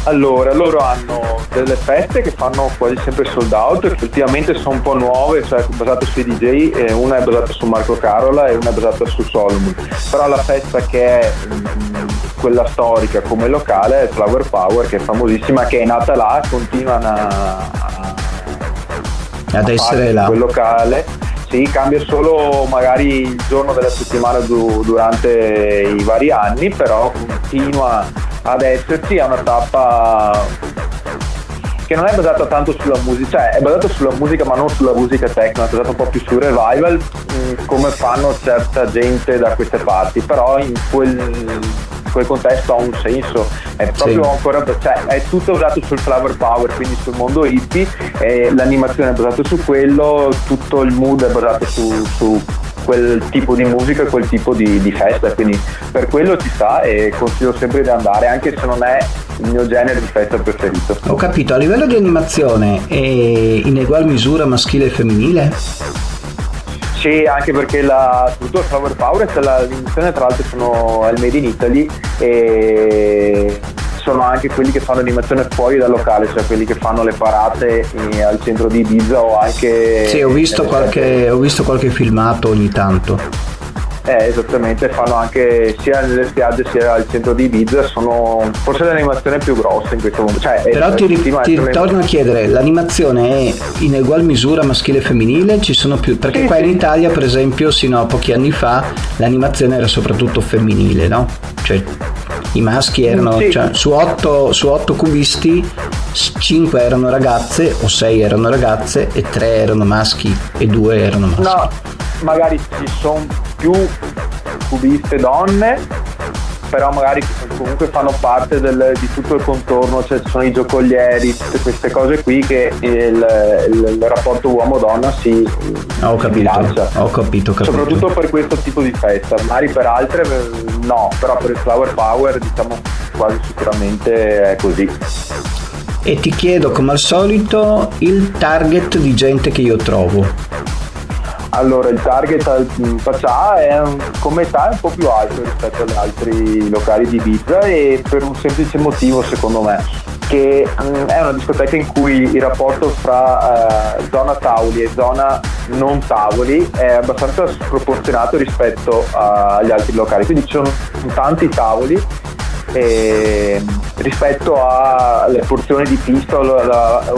Allora, loro hanno delle feste che fanno quasi sempre sold out, che ultimamente sono un po' nuove, cioè basate sui DJ, una è basata su Marco Carola e una è basata su Solomon. Però la festa che è mm, quella storica come locale è Flower Power, che è famosissima, che è nata là, continuano a, ad essere là. quel locale. Sì, cambia solo magari il giorno della settimana du- durante i vari anni, però continua ad esserci, è una tappa che non è basata tanto sulla musica, cioè è basata sulla musica ma non sulla musica techno, è basata un po' più sul revival, mh, come fanno certa gente da queste parti, però in quel, quel contesto ha un senso, è proprio Sì. ancora, cioè è tutto basato sul flower power, quindi sul mondo hippie, e l'animazione è basata su quello, tutto il mood è basato su, su quel tipo di musica e quel tipo di, di festa, quindi per quello ci sta e consiglio sempre di andare, anche se non è il mio genere di festa preferito. Ho capito, a livello di animazione è in egual misura maschile e femminile? Sì, anche perché la, tutto il Flower Power e la l'iniziazione tra l'altro sono al Made in Italy e sono anche quelli che fanno animazione fuori dal locale, cioè quelli che fanno le parate eh, al centro di Ibiza o anche... Sì, ho visto qualche, ho visto qualche filmato ogni tanto. Eh, esattamente, fanno anche sia nelle spiagge sia al centro di Ibiza, sono forse l'animazione più grossa in questo momento. Cioè, Però eh, ti, ri- ti ritorno a chiedere, l'animazione è in egual misura maschile e femminile? Ci sono più, perché Sì, qua in sì. Italia, per esempio, sino a pochi anni fa, l'animazione era soprattutto femminile, no? Cioè, i maschi erano, Sì. cioè, su, otto, su otto cubisti, 5 erano ragazze o 6 erano ragazze e 3 erano maschi e 2 erano maschi. No, magari ci sono più cubiste donne, però magari comunque fanno parte del- di tutto il contorno, cioè ci sono i giocolieri, tutte queste cose qui che il, il- il rapporto uomo-donna si, ho si capito, bilancia. ho capito, capito. Soprattutto per questo tipo di festa, magari per altre eh, no, però per il Flower Power diciamo quasi sicuramente è così. E ti chiedo come al solito il target di gente che io trovo. Allora, il target al Paccià è come età un po' più alto rispetto agli altri locali di Ibiza e per un semplice motivo secondo me. che mm, è una discoteca in cui il rapporto fra uh, zona tavoli e zona non tavoli è abbastanza sproporzionato rispetto agli altri locali, quindi ci sono tanti tavoli eh, rispetto alle porzioni di pista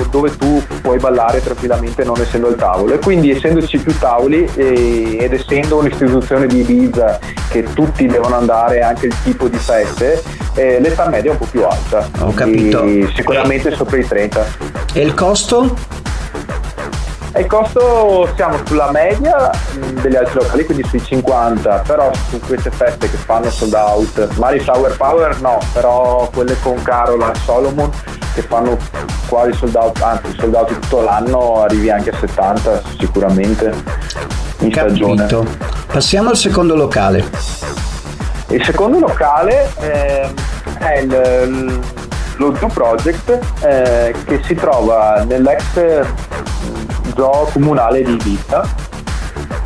dove tu puoi ballare tranquillamente non essendo al tavolo. E quindi essendoci più tavoli eh, ed essendo un'istituzione di Ibiza che tutti devono andare anche il tipo di feste eh, l'età media è un po' più alta. Ho capito. Sicuramente sopra i 30 e il costo? E il costo siamo sulla media degli altri locali, quindi sui 50, però su queste feste che fanno sold out, Mari Flower Power no, però quelle con Carola e Solomon che fanno quasi sold out, anzi sold out tutto l'anno, arrivi anche a 70 sicuramente in Capito. stagione. Passiamo al secondo locale. Il secondo locale eh, è il, lo Zoo Project eh, che si trova nell'ex zoo comunale di Ibiza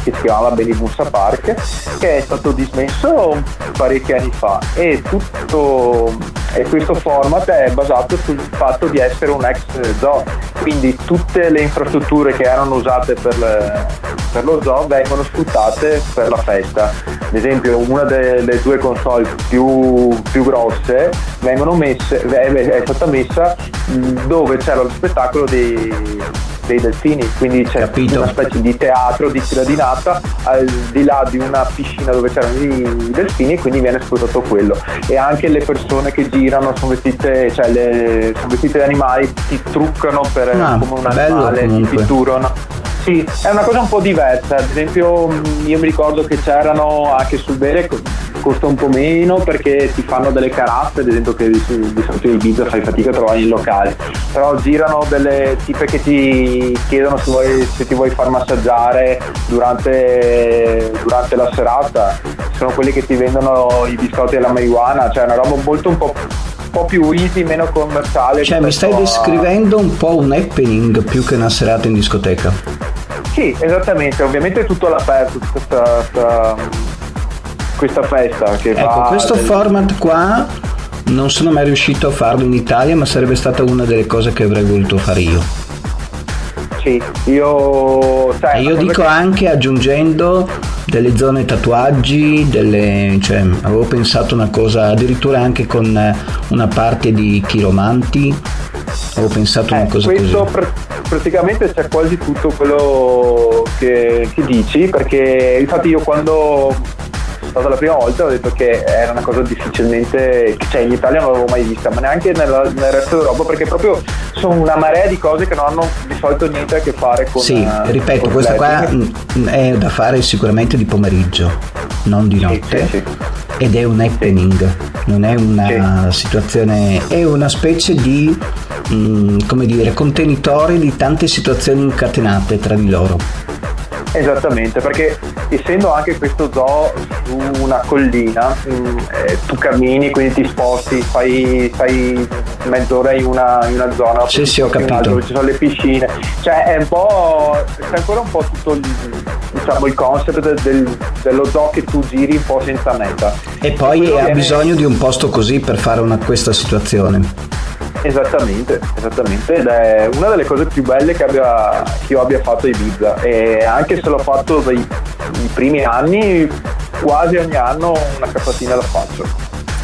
che si chiamava Benibussa Park che è stato dismesso parecchi anni fa. E tutto e questo format è basato sul fatto di essere un ex zoo. Quindi tutte le infrastrutture che erano usate per, le, per lo zoo vengono sfruttate per la festa. Ad esempio una delle due console più, più grosse messe, è stata messa dove c'era lo spettacolo dei dei delfini, quindi c'è Capito. una specie di teatro di tiradinata al di là di una piscina dove c'erano i delfini e quindi viene sfruttato quello. E anche le persone che girano sono vestite, cioè le, sono vestite di animali, ti truccano per ah, come un animale, ti pitturano. Sì, è una cosa un po' diversa, ad esempio io mi ricordo che c'erano anche sul bere costa un po' meno perché ti fanno delle caraffe, ad esempio che di, solito in Ibiza fai fatica a trovare in locali, però girano delle tipe che ti chiedono se, vuoi, se ti vuoi far massaggiare durante, durante la serata, sono quelli che ti vendono i biscotti della marijuana, cioè è una roba molto un po' un po' più easy, meno commerciale. Cioè, mi stai descrivendo un po' un happening più che una serata in discoteca. Sì, esattamente, ovviamente tutto all'aperto, questa, questa, questa festa che ecco, questo del... format qua non sono mai riuscito a farlo in Italia, ma sarebbe stata una delle cose che avrei voluto fare io. Sì, io... Cioè, io dico che... anche aggiungendo delle zone tatuaggi, delle, cioè, avevo pensato una cosa addirittura anche con una parte di chiromanti, avevo pensato eh, una cosa questo così. Pr- praticamente c'è quasi tutto quello che, che dici, perché infatti io quando stata la prima volta ho detto che era una cosa difficilmente, cioè in Italia non l'avevo mai vista, ma neanche nella, nel resto d'Europa perché proprio sono una marea di cose che non hanno di solito niente a che fare con... Sì, uh, ripeto, questa qua è da fare sicuramente di pomeriggio, non di notte. Sì, sì, sì. Ed è un happening, non è una situazione, è una specie di, mh, mm, come dire, contenitore di tante situazioni incatenate tra di loro. Esattamente, perché essendo anche questo zoo su una collina, mm, eh, tu cammini, quindi ti sposti, fai, fai mezz'ora in una, in una zona, sì, sì, ho capito. dove ci sono le piscine, cioè è un po', c'è ancora un po' tutto il, diciamo, il concept del, del, dello zoo che tu giri un po' senza meta. E poi ha viene... bisogno di un posto così per fare una, questa situazione. Esattamente, esattamente, ed è una delle cose più belle che, abbia, che io abbia fatto a Ibiza e anche se l'ho fatto dai primi anni, quasi ogni anno una capatina la faccio.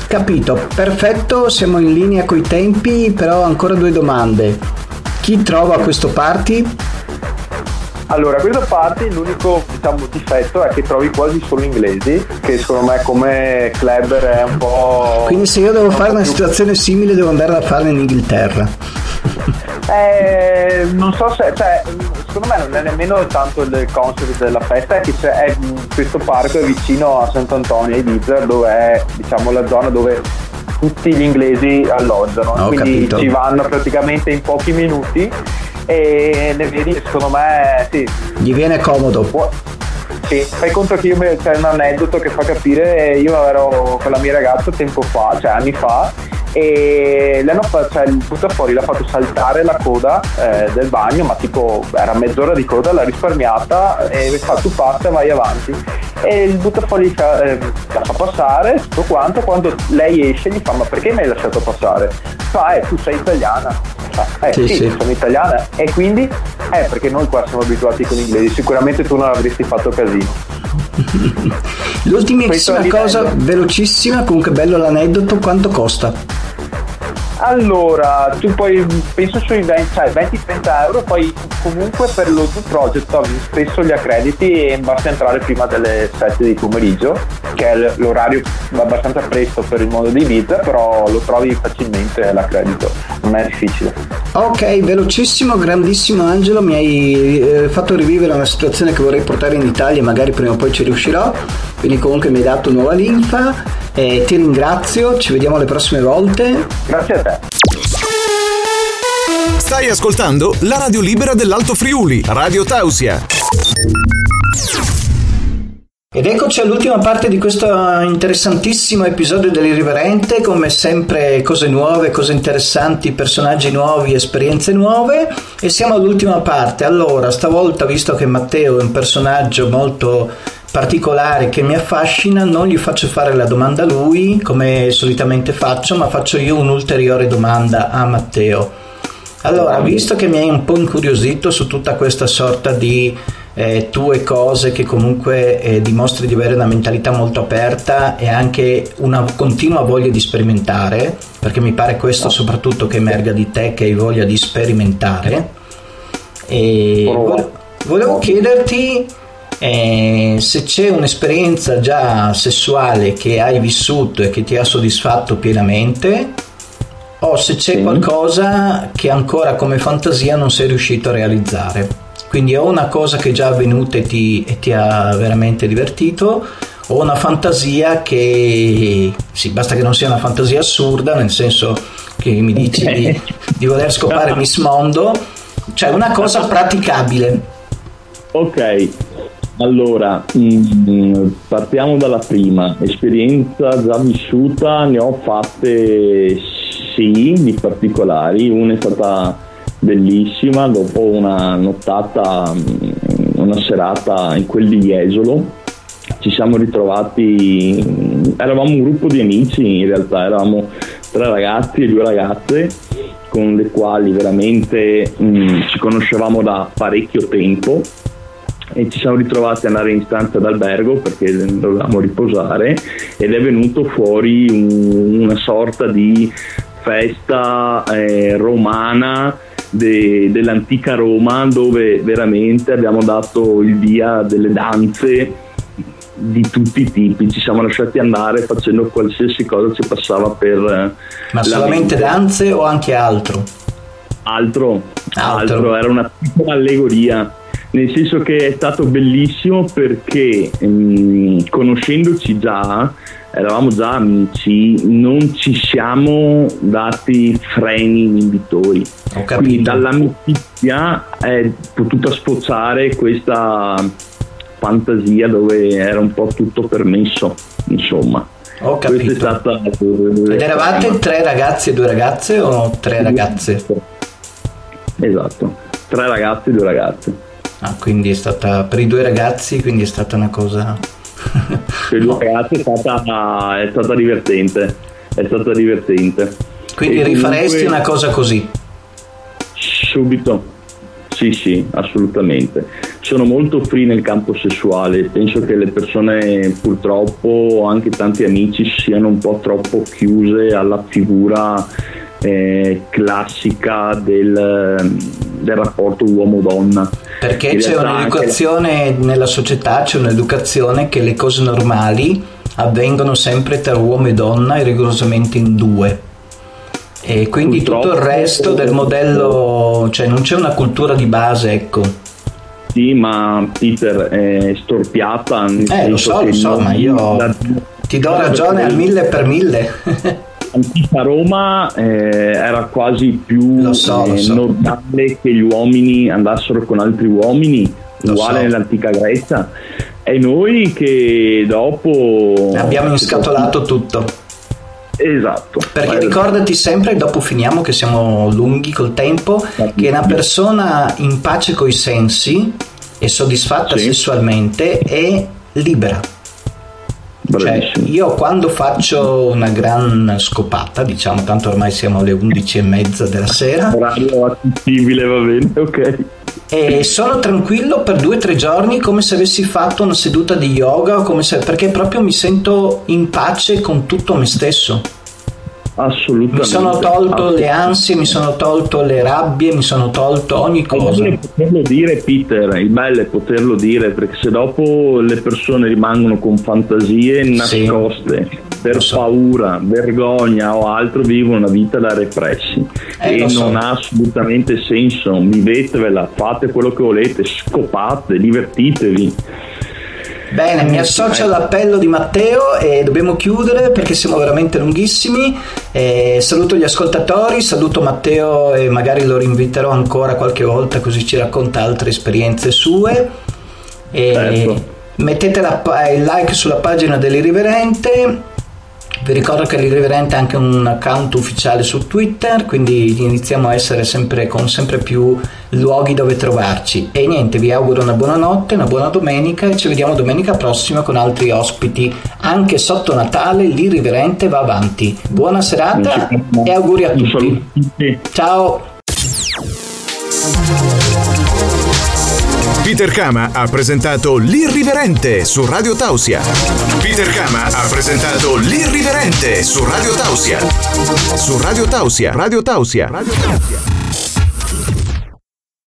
Capito, perfetto, siamo in linea coi tempi, però ancora due domande. Chi trova questo party? Allora, questa party l'unico diciamo, difetto è che trovi quasi solo inglesi, che secondo me come clubber è un po'... Quindi se io devo fare una situazione simile devo andare a farla in Inghilterra. Eh, non so se, cioè, secondo me non è nemmeno tanto il concept della festa, è che è, questo parco è vicino a Sant'Antonio e Ibiza, dove è diciamo, la zona dove tutti gli inglesi alloggiano, Ho quindi capito. ci vanno praticamente in pochi minuti e ne vedi secondo me sì. Gli viene comodo. Sì, fai conto che io c'è un aneddoto che fa capire, io ero con la mia ragazza tempo fa, cioè anni fa, e l'hanno fatto, cioè il buttafuori l'ha fatto saltare la coda eh, del bagno, ma tipo era mezz'ora di coda, l'ha risparmiata e fa tu passa vai avanti. E il buttafuori eh, la fa passare, tutto quanto, quando lei esce gli fa ma perché mi hai lasciato passare? fa eh tu sei italiana. Eh sì, sì, sì, sono italiana. E quindi eh perché noi qua siamo abituati con gli inglesi sicuramente tu non avresti fatto casino. L'ultimissima cosa velocissima comunque bello l'aneddoto quanto costa allora, tu poi penso sui 20, cioè 20-30 euro, poi comunque per lo Do Project trovi spesso gli accrediti e basta entrare prima delle 7 di pomeriggio, che è l'orario abbastanza presto per il mondo di Ibiza, però lo trovi facilmente l'accredito, non è difficile. Ok, velocissimo, grandissimo Angelo, mi hai eh, fatto rivivere una situazione che vorrei portare in Italia, magari prima o poi ci riuscirò, quindi comunque mi hai dato nuova linfa eh, ti ringrazio, ci vediamo le prossime volte. Grazie a te. Stai ascoltando la radio libera dell'Alto Friuli, Radio Tausia. Ed eccoci all'ultima parte di questo interessantissimo episodio dell'Irriverente, come sempre cose nuove, cose interessanti, personaggi nuovi, esperienze nuove e siamo all'ultima parte. Allora, stavolta visto che Matteo è un personaggio molto particolare che mi affascina, non gli faccio fare la domanda a lui come solitamente faccio, ma faccio io un'ulteriore domanda a Matteo. Allora, visto che mi hai un po' incuriosito su tutta questa sorta di eh, tue cose che comunque eh, dimostri di avere una mentalità molto aperta e anche una continua voglia di sperimentare, perché mi pare questo soprattutto che emerga di te, che hai voglia di sperimentare. E volevo chiederti eh, se c'è un'esperienza già sessuale che hai vissuto e che ti ha soddisfatto pienamente o se c'è sì. qualcosa che ancora come fantasia non sei riuscito a realizzare. Quindi o una cosa che è già avvenuta e ti, e ti ha veramente divertito o una fantasia che sì, basta che non sia una fantasia assurda, nel senso che mi dici di, di voler scopare Miss Mondo, cioè una cosa praticabile. Ok, allora, mm, partiamo dalla prima. Esperienza già vissuta, ne ho fatte sì, di particolari. Una è stata bellissima, dopo una nottata, mm, una serata in quel di Jesolo. Ci siamo ritrovati, mm, eravamo un gruppo di amici, in realtà eravamo tre ragazzi e due ragazze con le quali veramente mh, ci conoscevamo da parecchio tempo e ci siamo ritrovati ad andare in stanza d'albergo perché dovevamo riposare ed è venuto fuori un, una sorta di festa eh, romana de, dell'antica Roma dove veramente abbiamo dato il via delle danze di tutti i tipi, ci siamo lasciati andare facendo qualsiasi cosa ci passava per... Ma solamente mente. danze o anche altro? Altro, altro, altro, era una piccola allegoria nel senso che è stato bellissimo perché ehm, conoscendoci già, eravamo già amici, non ci siamo dati freni inibitori. Quindi dall'amicizia è potuta sfociare questa fantasia dove era un po' tutto permesso, insomma. Ho capito. Stata... Ed eravate tre ragazzi e due ragazze o tre ragazze? Esatto, tre ragazzi e due ragazze. Ah, quindi è stata per i due ragazzi, quindi è stata una cosa. Per due ragazzi è stata, è stata divertente. È stata divertente. Quindi e rifaresti comunque... una cosa così? Subito. Sì, sì, assolutamente. Sono molto free nel campo sessuale, penso che le persone purtroppo, anche tanti amici, siano un po' troppo chiuse alla figura eh, classica del, del rapporto uomo-donna perché c'è un'educazione la... nella società, c'è un'educazione che le cose normali avvengono sempre tra uomo e donna e rigorosamente in due. E quindi Purtroppo, tutto il resto del modello, cioè non c'è una cultura di base, ecco. Sì, ma Peter è storpiata. Eh, lo so, lo so, ma io ti do ragione al mille per mille. antica Roma eh, era quasi più so, eh, so. normale che gli uomini andassero con altri uomini, lo uguale so. nell'antica Grecia. E noi che dopo abbiamo inscatolato tutto. Esatto. Perché Ma ricordati sempre, dopo finiamo che siamo lunghi col tempo, che una persona in pace coi sensi e soddisfatta sì. sessualmente è libera Cioè, io quando faccio una gran scopata, diciamo, tanto ormai siamo alle 11 e mezza della sera. Orario attendibile, va bene, ok. E sono tranquillo per due o tre giorni come se avessi fatto una seduta di yoga, se, perché proprio mi sento in pace con tutto me stesso. Assolutamente. Mi sono tolto le ansie, mi sono tolto le rabbie, mi sono tolto ogni cosa. Il bello è poterlo dire, Peter, il bello è poterlo dire, perché se dopo le persone rimangono con fantasie nascoste, sì. per so. paura, vergogna o altro, vivono una vita da repressi. Eh, e non so. ha assolutamente senso. Vivetevela, fate quello che volete, scopate, divertitevi. Bene, mi associo all'appello di Matteo e dobbiamo chiudere perché siamo veramente lunghissimi. Eh, saluto gli ascoltatori, saluto Matteo e magari lo rinviterò ancora qualche volta così ci racconta altre esperienze sue. E certo. Mettete la, il like sulla pagina dell'Irriverente vi ricordo che l'Irriverente ha anche un account ufficiale su Twitter, quindi iniziamo a essere sempre con sempre più luoghi dove trovarci. E niente, vi auguro una buona notte, una buona domenica e ci vediamo domenica prossima con altri ospiti. Anche sotto Natale l'Irriverente va avanti. Buona serata e auguri a tutti. Ciao! Peter Kama ha presentato L'Irriverente su Radio Tausia. Peter Kama ha presentato L'Irriverente su Radio Tausia. Su Radio Tausia. Radio Tausia. Radio Tausia.